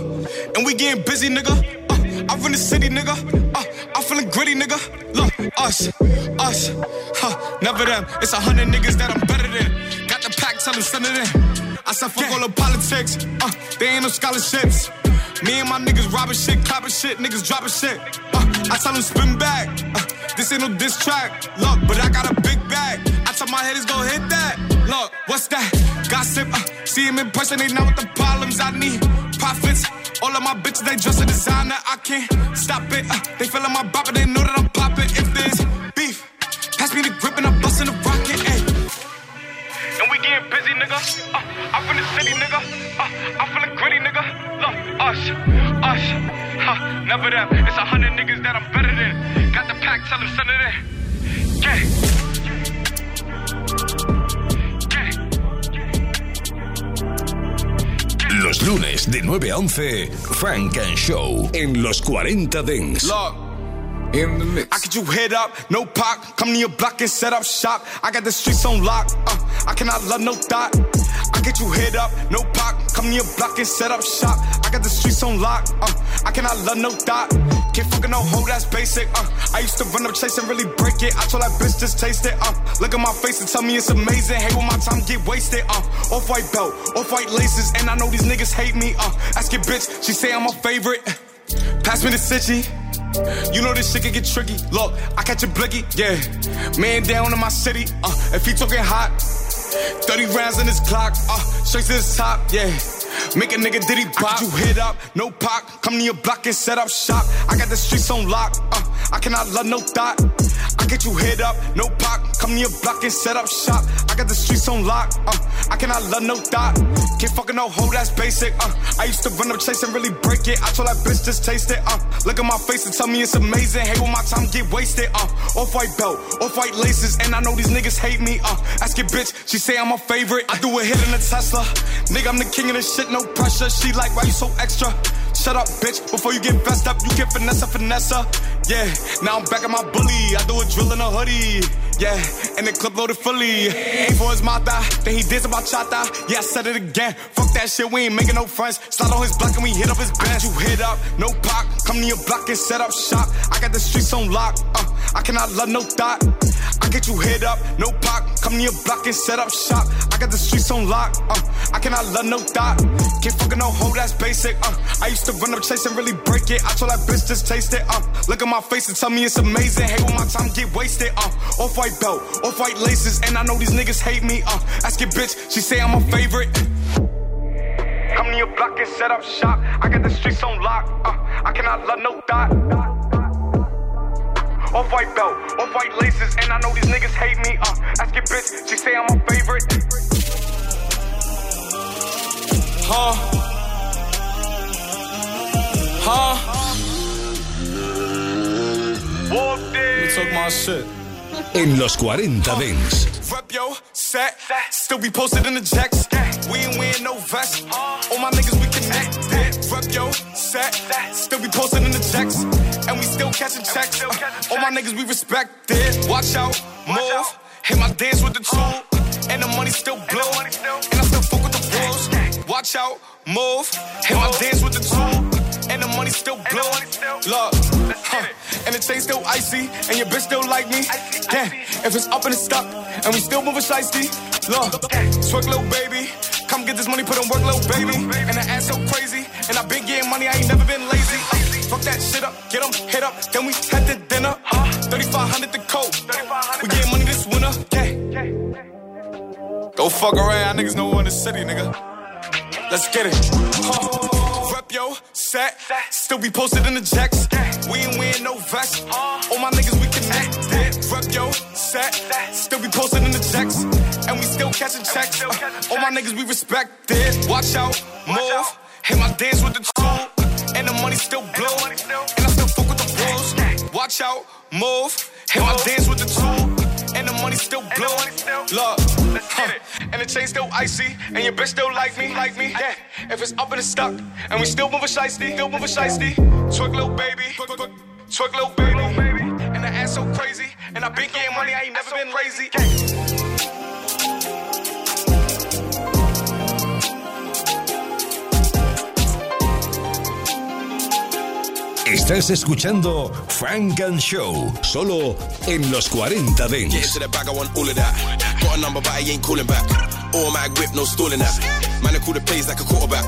and we getting busy, nigga. Uh, I run the city, nigga. Uh, I'm feeling gritty, nigga. Look, us, us, huh, never them. It's a hundred niggas that I'm better than. Got the pack, tell them send it in. I said fuck all the politics. Uh, they ain't no scholarships. Me and my niggas robbing shit, copping shit, niggas dropping shit. Uh, I tell them spin back. Uh, this ain't no diss track. Look, but I got a big bag. I tell my haters go hit that. Look, what's that? Gossip. Uh, see him in person, they know what the problems I need. Profits. All of my bitches, they dress in designer. I can't stop it. Uh, they feeling my bop, but they know that I'm popping. If there's beef, pass me the grip and I'm busting the rocket. And we getting busy, nigga. Uh, I'm from the city, nigga. Uh, I'm feeling gritty, nigga. Look, us, us, huh, never them. It's a hundred niggas that I'm better than. Got the pack, tell them send it in. Yeah. Los lunes de 9 a 11, Funk and Show en los 40 Dance. Look. In the mix. I get you hit up, no pop. Come to your block and set up shop. I got the streets on lock. Uh, I cannot love no thought. I get you hit up, no pop. Come to your block and set up shop. I got the streets on lock. Uh, I cannot love no thought. Can't fucking no hoe, that's basic. Uh, I used to run up chase and really break it. I told that bitch just taste it. Uh, look at my face and tell me it's amazing. Hey, when my time get wasted. Uh, off white belt, off white laces, and I know these niggas hate me. Uh, ask your bitch, she say I'm a favorite. Pass me the city. You know this shit can get tricky. Look, I catch a blicky, yeah. Man down in my city. Uh, if he talking hot, 30 rounds in his clock. Uh, straight to the top, yeah. Make a nigga diddy pop. You hit up, no pop. Come to your block and set up shop. I got the streets on lock. Uh, I cannot love no thought. I get you hit up, no pop. Come to your block and set up shop. I got the streets on lock. Uh, I cannot love no thought. Can't fucking no hoe, that's basic. Uh, I used to run up chase and really break it. I told that bitch just taste it. Uh, look at my face and tell me it's amazing. Hey, when my time get wasted. Uh, off white belt, off white laces, and I know these niggas hate me. Uh, ask your bitch, she say I'm a favorite. I do a hit in a Tesla. Nigga, I'm the king of this shit, no pressure. She like, why you so extra? Shut up, bitch. Before you get vest up, you get finesse, finesse. Yeah, now I'm back at my bully. I do a drill in a hoodie. Yeah, and the clip loaded fully. Aim for his mata, then he did about chata. Yeah, I said it again. Fuck that shit, we ain't making no friends. Slide on his block and we hit up his bench. You hit up, no pop. Come to your block and set up shop. I got the streets on lock. Uh, I cannot love no thought. I get you hit up, no pop. Come to your block and set up shop. I got the streets on lock. Uh, I cannot love no thought. Can't fucking no hoe, that's basic. Uh, I used to run up chase and really break it. I told that bitch just taste it. Uh, look at my face and tell me it's amazing. Hey, when my time get wasted. Uh, off white belt, off white laces, and I know these niggas hate me. Uh, ask your bitch, she say I'm a favorite. Come to your block and set up shop. I got the streets on lock. Uh, I cannot love no thought. Off white belt, off white laces, and I know these niggas hate me. Uh, ask your bitch, she say I'm a favorite. Huh? Huh? You took my shit. En los 40 Dance. Rep yo, set, still be posted in the jacks. We ain't wearing no vest. All my niggas we connect. Yo, set, still be posting in the checks, And we still catching checks. Uh, all my niggas we respect it. Watch out, move. Hit my dance with the tool. And the money still blow. And I still fuck with the wolves. Watch out, move. Hit my dance with the tool. And the money still blow. Look, huh. and the chain still icy. And your bitch still like me. Damn, if it's up and it's stuck. And we still moving shiesty. Look, twerk little baby. Come get this money, put on work, little baby. And the ass so crazy. And I been getting money, I ain't never been lazy. Fuck that shit up, get them hit up. Then we head to dinner. Uh, 3500 the coat. We getting money this winter. Yeah. Go fuck around, niggas know we in the city, nigga. Let's get it. Huh. Yo, set, still be posted in the jacks. We ain't wearing no vest. All my niggas we connect. Rep yo, set, still be posted in the jacks. And we still catching checks. Uh, all my niggas we respect it. Watch out, move. Hit my dance with the tool. And the money still blow. And I still fuck with the wolves. watch out, move. And my dance with the tool, and the money still blow. Look, huh. And the chain still icy, and your bitch still like me, like me. Yeah, if it's up and it's stuck, and we still moving shiesty, still moving shiesty. Twerk little baby, twerk little baby, and the ass so crazy, and I been getting money, I ain't never been crazy. Estás escuchando Funk and Show, solo en los 40 Get Dance. all. Automatic whip, no stalling that. Man, I call the plays like a quarterback.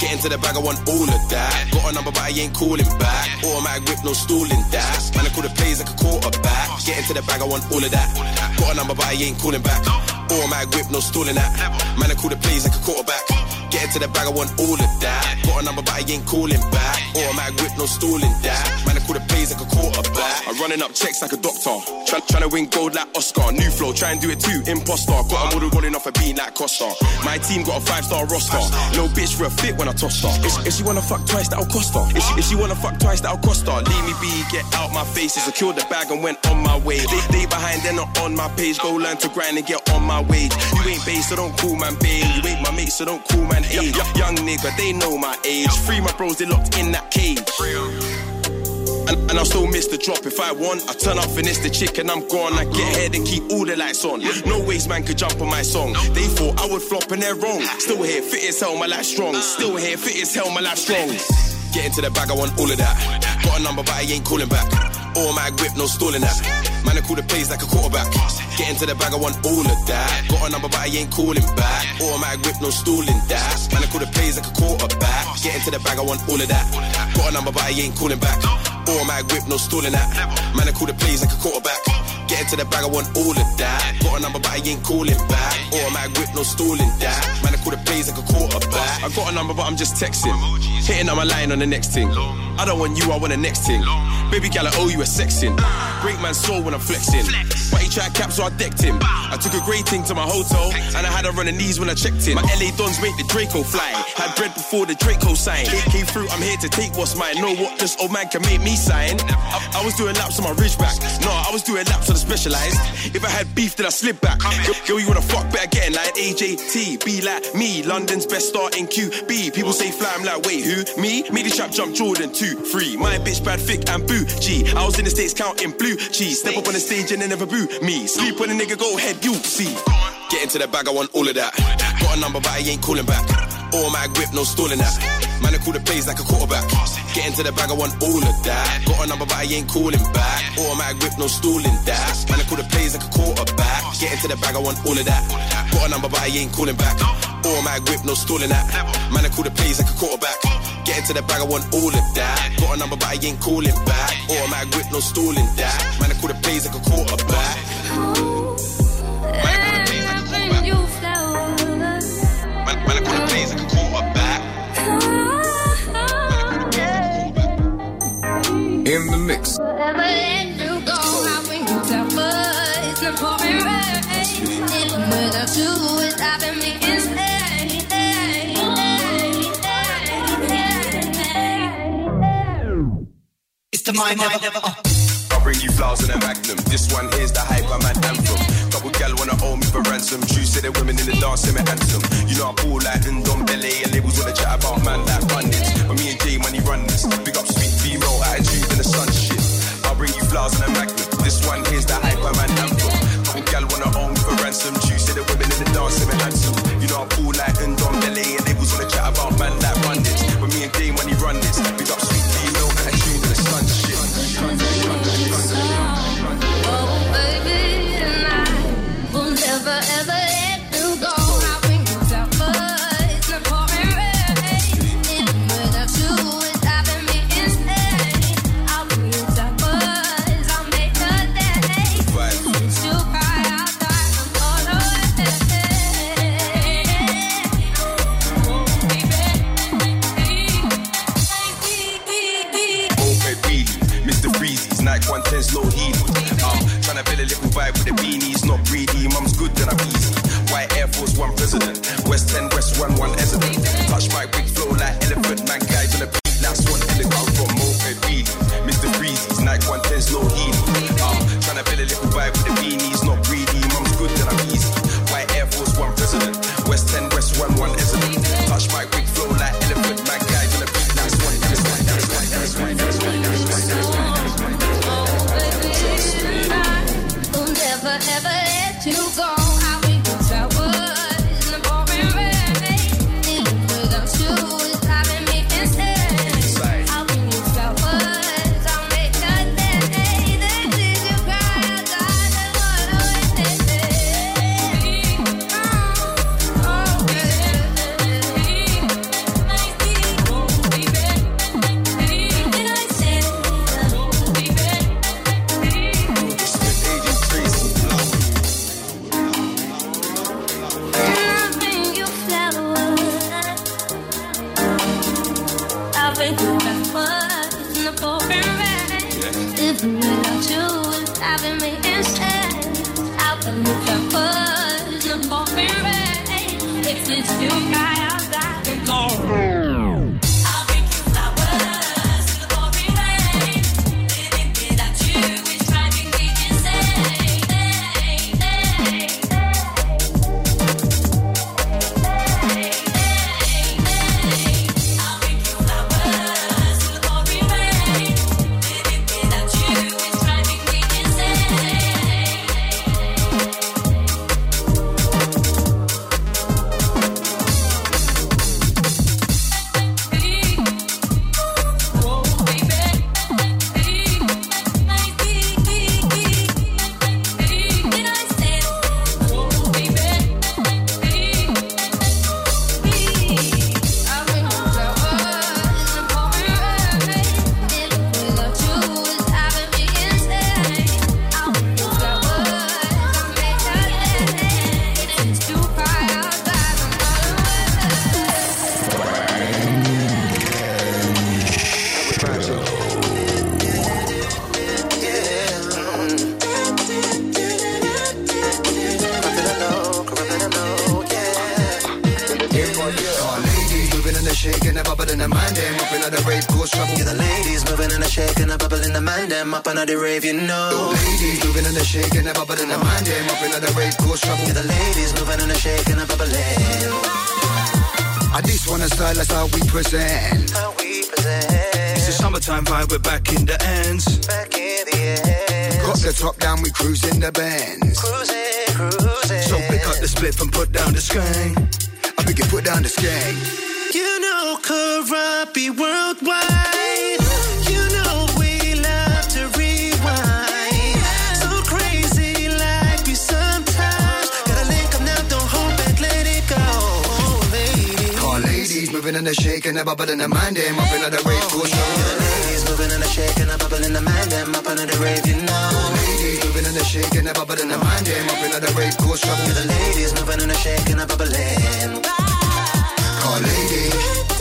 Get into the bag, I want all of that. Got a number, but I ain't calling back. Automatic whip, no stalling that. Man, I call the plays like a quarterback. Get into the bag, I want all of that. Got a number, but I ain't calling back. Automatic whip, no stalling that. Man, I call the plays like a quarterback. Get into the bag, I want all of that. Got a number, but I ain't calling back. Automatic whip, no stalling that. Man, I call the plays like a quarterback. I'm running up checks like a doctor. Try, trying to win gold like Oscar. New flow, try and do it too. Imposter. Got a model running off a beat like Costa. My team got a five star roster. No bitch for a fit when I toss her. If, if she wanna fuck twice, that'll cost her. If she, if she wanna fuck twice, that'll cost her. Leave me be, get out my face. Secured the bag and went on my way. They, they behind, they're not on my page. Go learn to grind and get on my wage. You ain't base, so don't call man babe. You ain't my mate, so don't call man age. Young nigga, they know my age. Free my bros, they locked in that cage. And, and I'll still miss the drop if I want. I turn up, finish the chick, and I'm gone. I get ahead and keep all the lights on. No ways man could jump on my song. They thought I would flop and they're wrong. Still here, fit as hell, my life strong. Still here, fit as hell, my life strong. Get into the bag, I want all of that. Got a number, but I ain't calling back. Automatic whip, no stalling that. Man, I call the plays like a quarterback. Get into the bag, I want all of that. Got a number, but I ain't calling back. Automatic whip, no stalling that. Man, I call the plays like a quarterback. Get into the bag, I want all of that. Got a number, but I ain't calling back. Automatic whip, no stalling that. Man, I call the plays like a quarterback. Get into the bag, I want all of that. Got a number, but I ain't calling back. Automatic whip, no stalling that. Man, I call the plays like a quarterback. I got a number, but I'm just texting. Hitting on my line on the next thing. I don't want you, I want the next thing. Baby gal, I owe you a sexing. Break man's soul when I'm flexing. He tried cap, so I decked him. I took a great thing to my hotel, and I had her on the knees when I checked in. My LA dons make the Draco fly. Had bread before the Draco sign. Came through, I'm here to take what's mine. Know what this old man can make me sign. I, I was doing laps on my ridge back. No, I was doing laps on the specialized. If I had beef, then I slip back. Girl, you wanna fuck better getting like AJT. Be like me, London's best starting QB. People say fly, I'm like, wait, who? Me? Me the trap jump Jordan 2, 3. My bitch bad, thick and boo. G. I was in the States counting blue cheese. Step up on the stage and then never boo me. Sleep when a nigga go head, you see. Get into the bag, I want all of that. Got a number, but I ain't calling back. Automatic whip, no stalling that. Man, I call the plays like a quarterback. Get into the bag, I want all of that. Got a number, but I ain't calling back. Automatic whip, no stalling that. Man, I call the plays like a quarterback. Get into the bag, I want all of that. Got a number, but I ain't calling back. Automatic whip, no stalling that. Man, I call the plays like a quarterback. Get into the bag, I want all of that. Got a number, but I ain't calling back. Automatic whip, no stalling that. Man, I call the plays like a quarterback. Man, man, I call the plays like a quarterback. In the mix. It's the mind never. Oh. I'll bring you flowers in a magnum. This one here's the hype I'm at anthem. Couple gal wanna owe me for ransom. True say the women in the dance say me handsome. You know I pull like Ndombele and labels wanna chat about man like bandits. But me and Jay money run this. Big up sweet female attitude and the sun shit. I'll bring you flowers in a magnum. This one here's the hype I'm at anthem. Couple gal wanna owe me for ransom. True say the women in the dance say me handsome. You know I pull like Ndom Dele and labels wanna chat about man like bandits. But me and Jay money run this. Big up sweet vibe with the beanies, not greedy. Mum's good, then I'm easy. White Air Force One president, West 10, West 1, 1 resident. Touch my big flow like elephant, man, guys on the cool trouble. Yeah, the ladies moving and a shaking, a bubble in the mind, them up the rave, you know. The ladies moving and a shaking, a bubble in the mind, them up in the rave, cool trouble. Yeah, the ladies moving and a shaking, a bubble in. I this one a style, that's how we present. How we present. It's a summertime vibe, we're back in the ends. Back in the end. Got the top down, we cruising the Benz. Cruising, cruising. So pick up the split and put down the skank. I think you put down the skank. You know, Karabi worldwide. You know we love to rewind. So crazy like we sometimes. Gotta link up now, don't hold back, let it go. Oh, lady. All ladies moving and a shaking, a bubble in the mind, them up in the rave, cool trouble. Ladies moving and a shaking, a bubble in the mind, them up the rave, you know. Ladies moving and a shaking, a bubble in the mind, them up in the rave, cool trouble. Yeah, the ladies moving and a shaking, a bubble in. All ladies.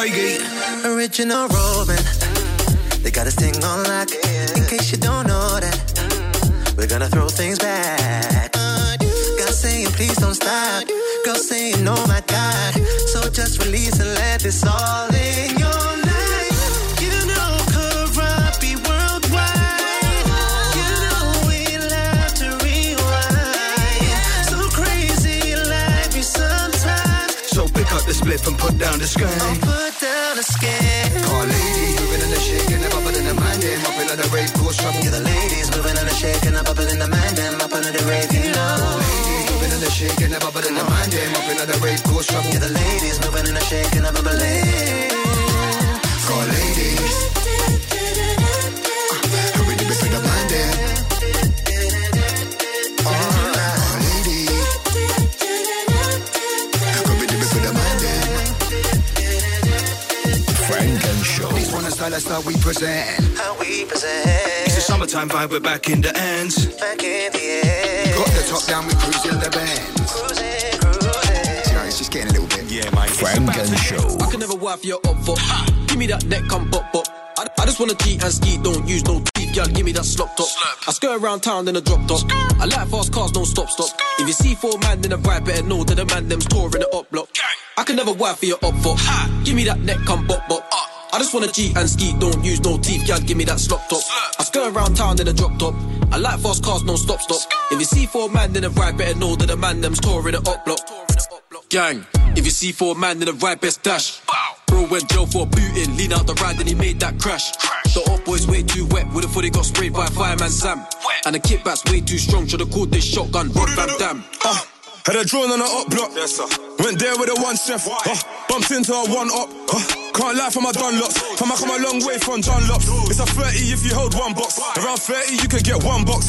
Craigie. Original Roman. They got us thing on lock. In case you don't know that, we're gonna throw things back. God saying, please don't stop. Girl saying, oh my God. So just release and let this all in your life. The split and put down the skank. Put down. All ladies moving and a shaking, a bubble in the mind, up in the rave, cool trouble. Yeah, the ladies moving and a shaking, a bubble in the mind, up under the rave, you know. Ladies moving and a shaking, in the mind, up in the rave, cool trouble. Yeah, the ladies moving and a shaking, a bubble in. Style, that's how we present. How we present. It's a summertime vibe, we're back in the ends. Back in the end. Got the top down, we cruising the Benz. Cruising, cruising. See how it's just getting a little bit. Yeah, mate. Funk and Show. I can never wife your up for. Give me that neck, come bop bop. I, I just wanna cheat and ski, don't use no teeth, girl. Give me that slop top. I skirt around town in a drop top. I like fast cars, don't stop stop. If you see four man in a ride, better know that the man them's touring the up block. I can never wife for your up for. Give me that neck, come bop bop. I just wanna cheat and ski, don't use no teeth, girl. Give me that slop top. I skirt around town in a drop top. I like fast cars, don't stop stop. If you see four man in a ride, better know that the man them's touring the up block. Gang, if you see four man in a ride, best dash. Bro went jail for booting, lean out the ride, then he made that crash. The up boy's way too wet, would've thought he got sprayed by fireman Sam. And the kickback's way too strong, should've called this shotgun Rob Van Dam. Uh, had a drone on a up block. Yes, sir. Went there with a one chef. Uh, bumped into a one up. Uh, can't lie from my Dunlops. From I come a long way from Dunlops. It's a 30 if you hold one box. Around 30 you can get one box.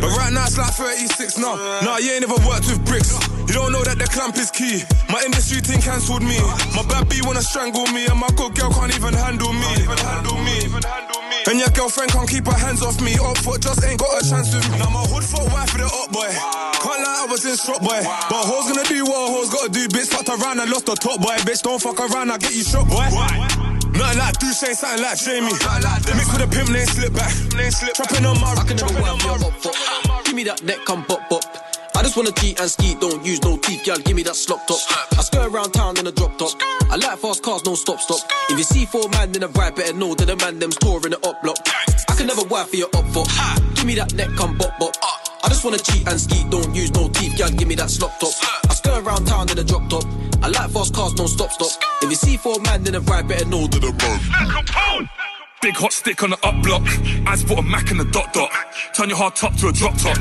But right now it's like 36 now. Nah, you ain't never worked with bricks. You don't know that the clamp is key. My industry thing cancelled me. My bad B wanna strangle me, and my good girl can't even handle me. Even handle me. And your girlfriend can't keep her hands off me. Up foot just ain't got a chance with me. Now my hood for wife for the up boy. Can't lie, I was in shop boy. But hoes gonna do what a hoes gotta do. Bitch fucked around and lost the top boy. Bitch don't fuck around, I get you shot boy. Nothing like Duce, something like Jamie. Mix with a pimp, name slip back. Trapping on my, I can never wipe my. up foot. Give me that neck, come bop bop. I just wanna cheat and ski, don't use no teeth, y'all Give me that slop top. I skirt around town in a drop top. I like fast cars, no stop stop. If you see four man in a ride, better know that the man them's touring the up block. I can never wife for your up foot. Give me that neck, come bop bop. I just wanna cheat and ski, don't use no teeth, girl. Give me that slop top. I skirt around town in a drop top. I like fast cars, no stop stop. If you see four man in a ride, better know that the man. Big hot stick on the up block. Eyes put a Mac in the dot dot. Turn your hard top to a drop top.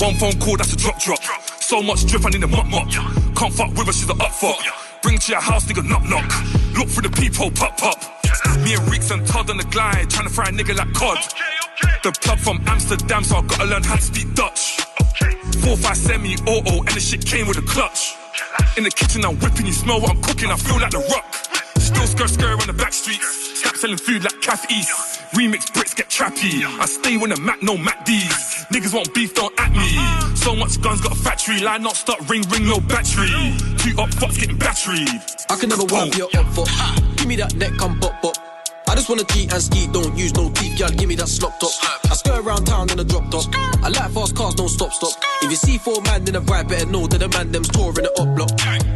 One phone call, that's a drop drop. So much drip, I need a mop mop. Can't fuck with her, she's a up fuck. Bring to your house, nigga, knock knock. Look for the peephole, pop pop. Me and Reeks and Todd on the glide, trying to fry a nigga like cod. The plug from Amsterdam, so I gotta learn how to speak Dutch. Four five semi auto, and the shit came with a clutch. In the kitchen, I'm whipping, you smell what I'm cooking, I feel like the rock. Still skirt skirt on the back streets. Snap selling food like East. Remix Brits get trappy. I stay when the Mac no Mac D's. Niggas want beef, don't at me. So much guns got a factory. Line not start ring ring no battery. Two up fucks getting battery. I can never wipe your up foot. Give me that neck, come bop bop. I just wanna cheat and ski, don't use no teeth, girl. Give me that slop top. I skirt around town in a drop top. I like fast cars, don't stop stop. If you see four man in a ride, better know that the man them's touring the up block.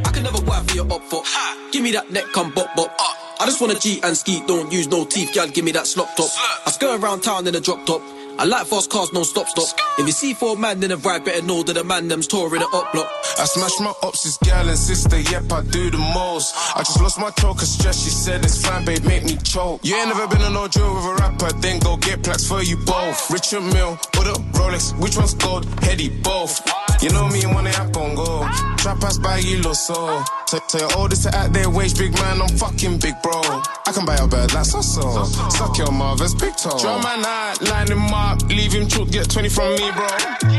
I never wipe for your up foot. Give me that neck, come bop bop. Uh, I just wanna cheat and ski, don't use no teeth, girl. Give me that slop top. I skirt around town in a drop top. I like fast cars, no stop stop. If you see four man in a ride, better know that the man them's touring the up block. I smash my ops, his gal and sister, yep, I do the most. I just lost my choke, cause stress, she said it's fine, babe, make me choke. You ain't never been on no drill with a rapper, then go get plaques for you both. Richard Mille, or the Rolex, which one's gold? Heady, both. You know me and one app on go. Trap pass by you, lo so. Tell, your oldest to act their wage, big man, I'm fucking big bro. I can buy a bird like so so. Suck your mother's big toe. Draw my night, line him up, leave him choke, get 20 from me, bro.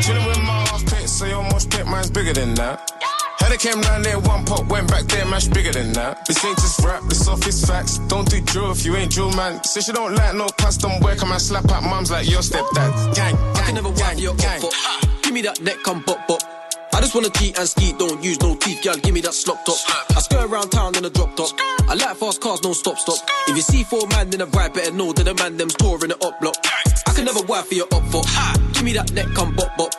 Chillin' with my half pit, so your mosh pit, mine's bigger than that. Header came round there, one pop, went back there, mash bigger than that. This ain't just rap, this off is facts. Don't do drill if you ain't drill, man. Say she don't like no custom work, I might slap out mums like your stepdad. Gang, gang, I can never wipe your up foot. Give me that neck, come bop bop. I just wanna cheat and ski, don't use no teeth, girl. Give me that slop top. I skirt around town in a drop top. I like fast cars, no stop stop. If you see four man in a ride, better know that the man them's touring the up block. I can never wipe for your up foot. Give me that neck, come bop bop.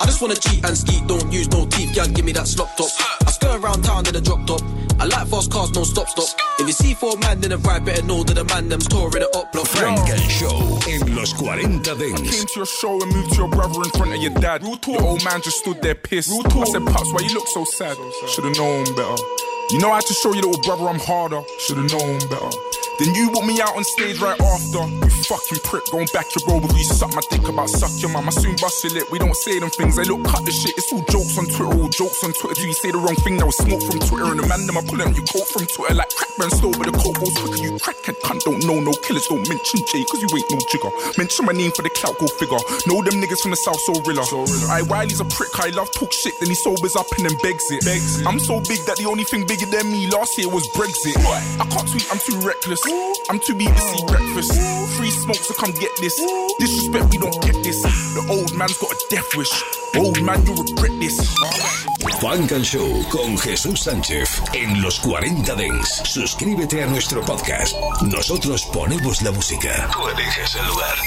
I just wanna cheat and ski, don't use no teeth, girl. Give me that slop top. I skirt around town in a drop top. I like fast cars, no stop stop. If you see four man in a ride, better know that the man them's touring the up block. Funk and Show in los 40 Came to your show and moved to your brother in front of your dad. Your old man just stood there pissed. I said, Pops, why you look so sad? Should've known better. You know I had to show your little brother I'm harder. Should've known better. Then you want me out on stage right after. You fucking prick, going back your bro with you suck my dick about suck your mum. I soon bust your lip. We don't say them things. They look cut the shit. It's all jokes on Twitter, all jokes on Twitter. Do you say the wrong thing? Was smoke from Twitter. And the man them I pull out you quote from Twitter like crack burn slow, but the coke goes quicker. You crackhead cunt don't know no killers. Don't mention Jay, cause you ain't no jigger. Mention my name for the clout, go figure. Know them niggas from the south so rilla. So I Wiley's a prick. I love talk shit. Then he sobers up and then begs it. Begs it. I'm so big that the only thing bigger than me last year was Brexit. I can't tweet. I'm too reckless. I'm too BBC breakfast. Free smoke, so come get this. Disrespect, we don't get this. The old man's got a death wish. Old man, you regret this. Funk and Show con Jesús Sánchez en los 40 Dents. Suscríbete a nuestro podcast. Nosotros ponemos la música. Tú eliges el lugar.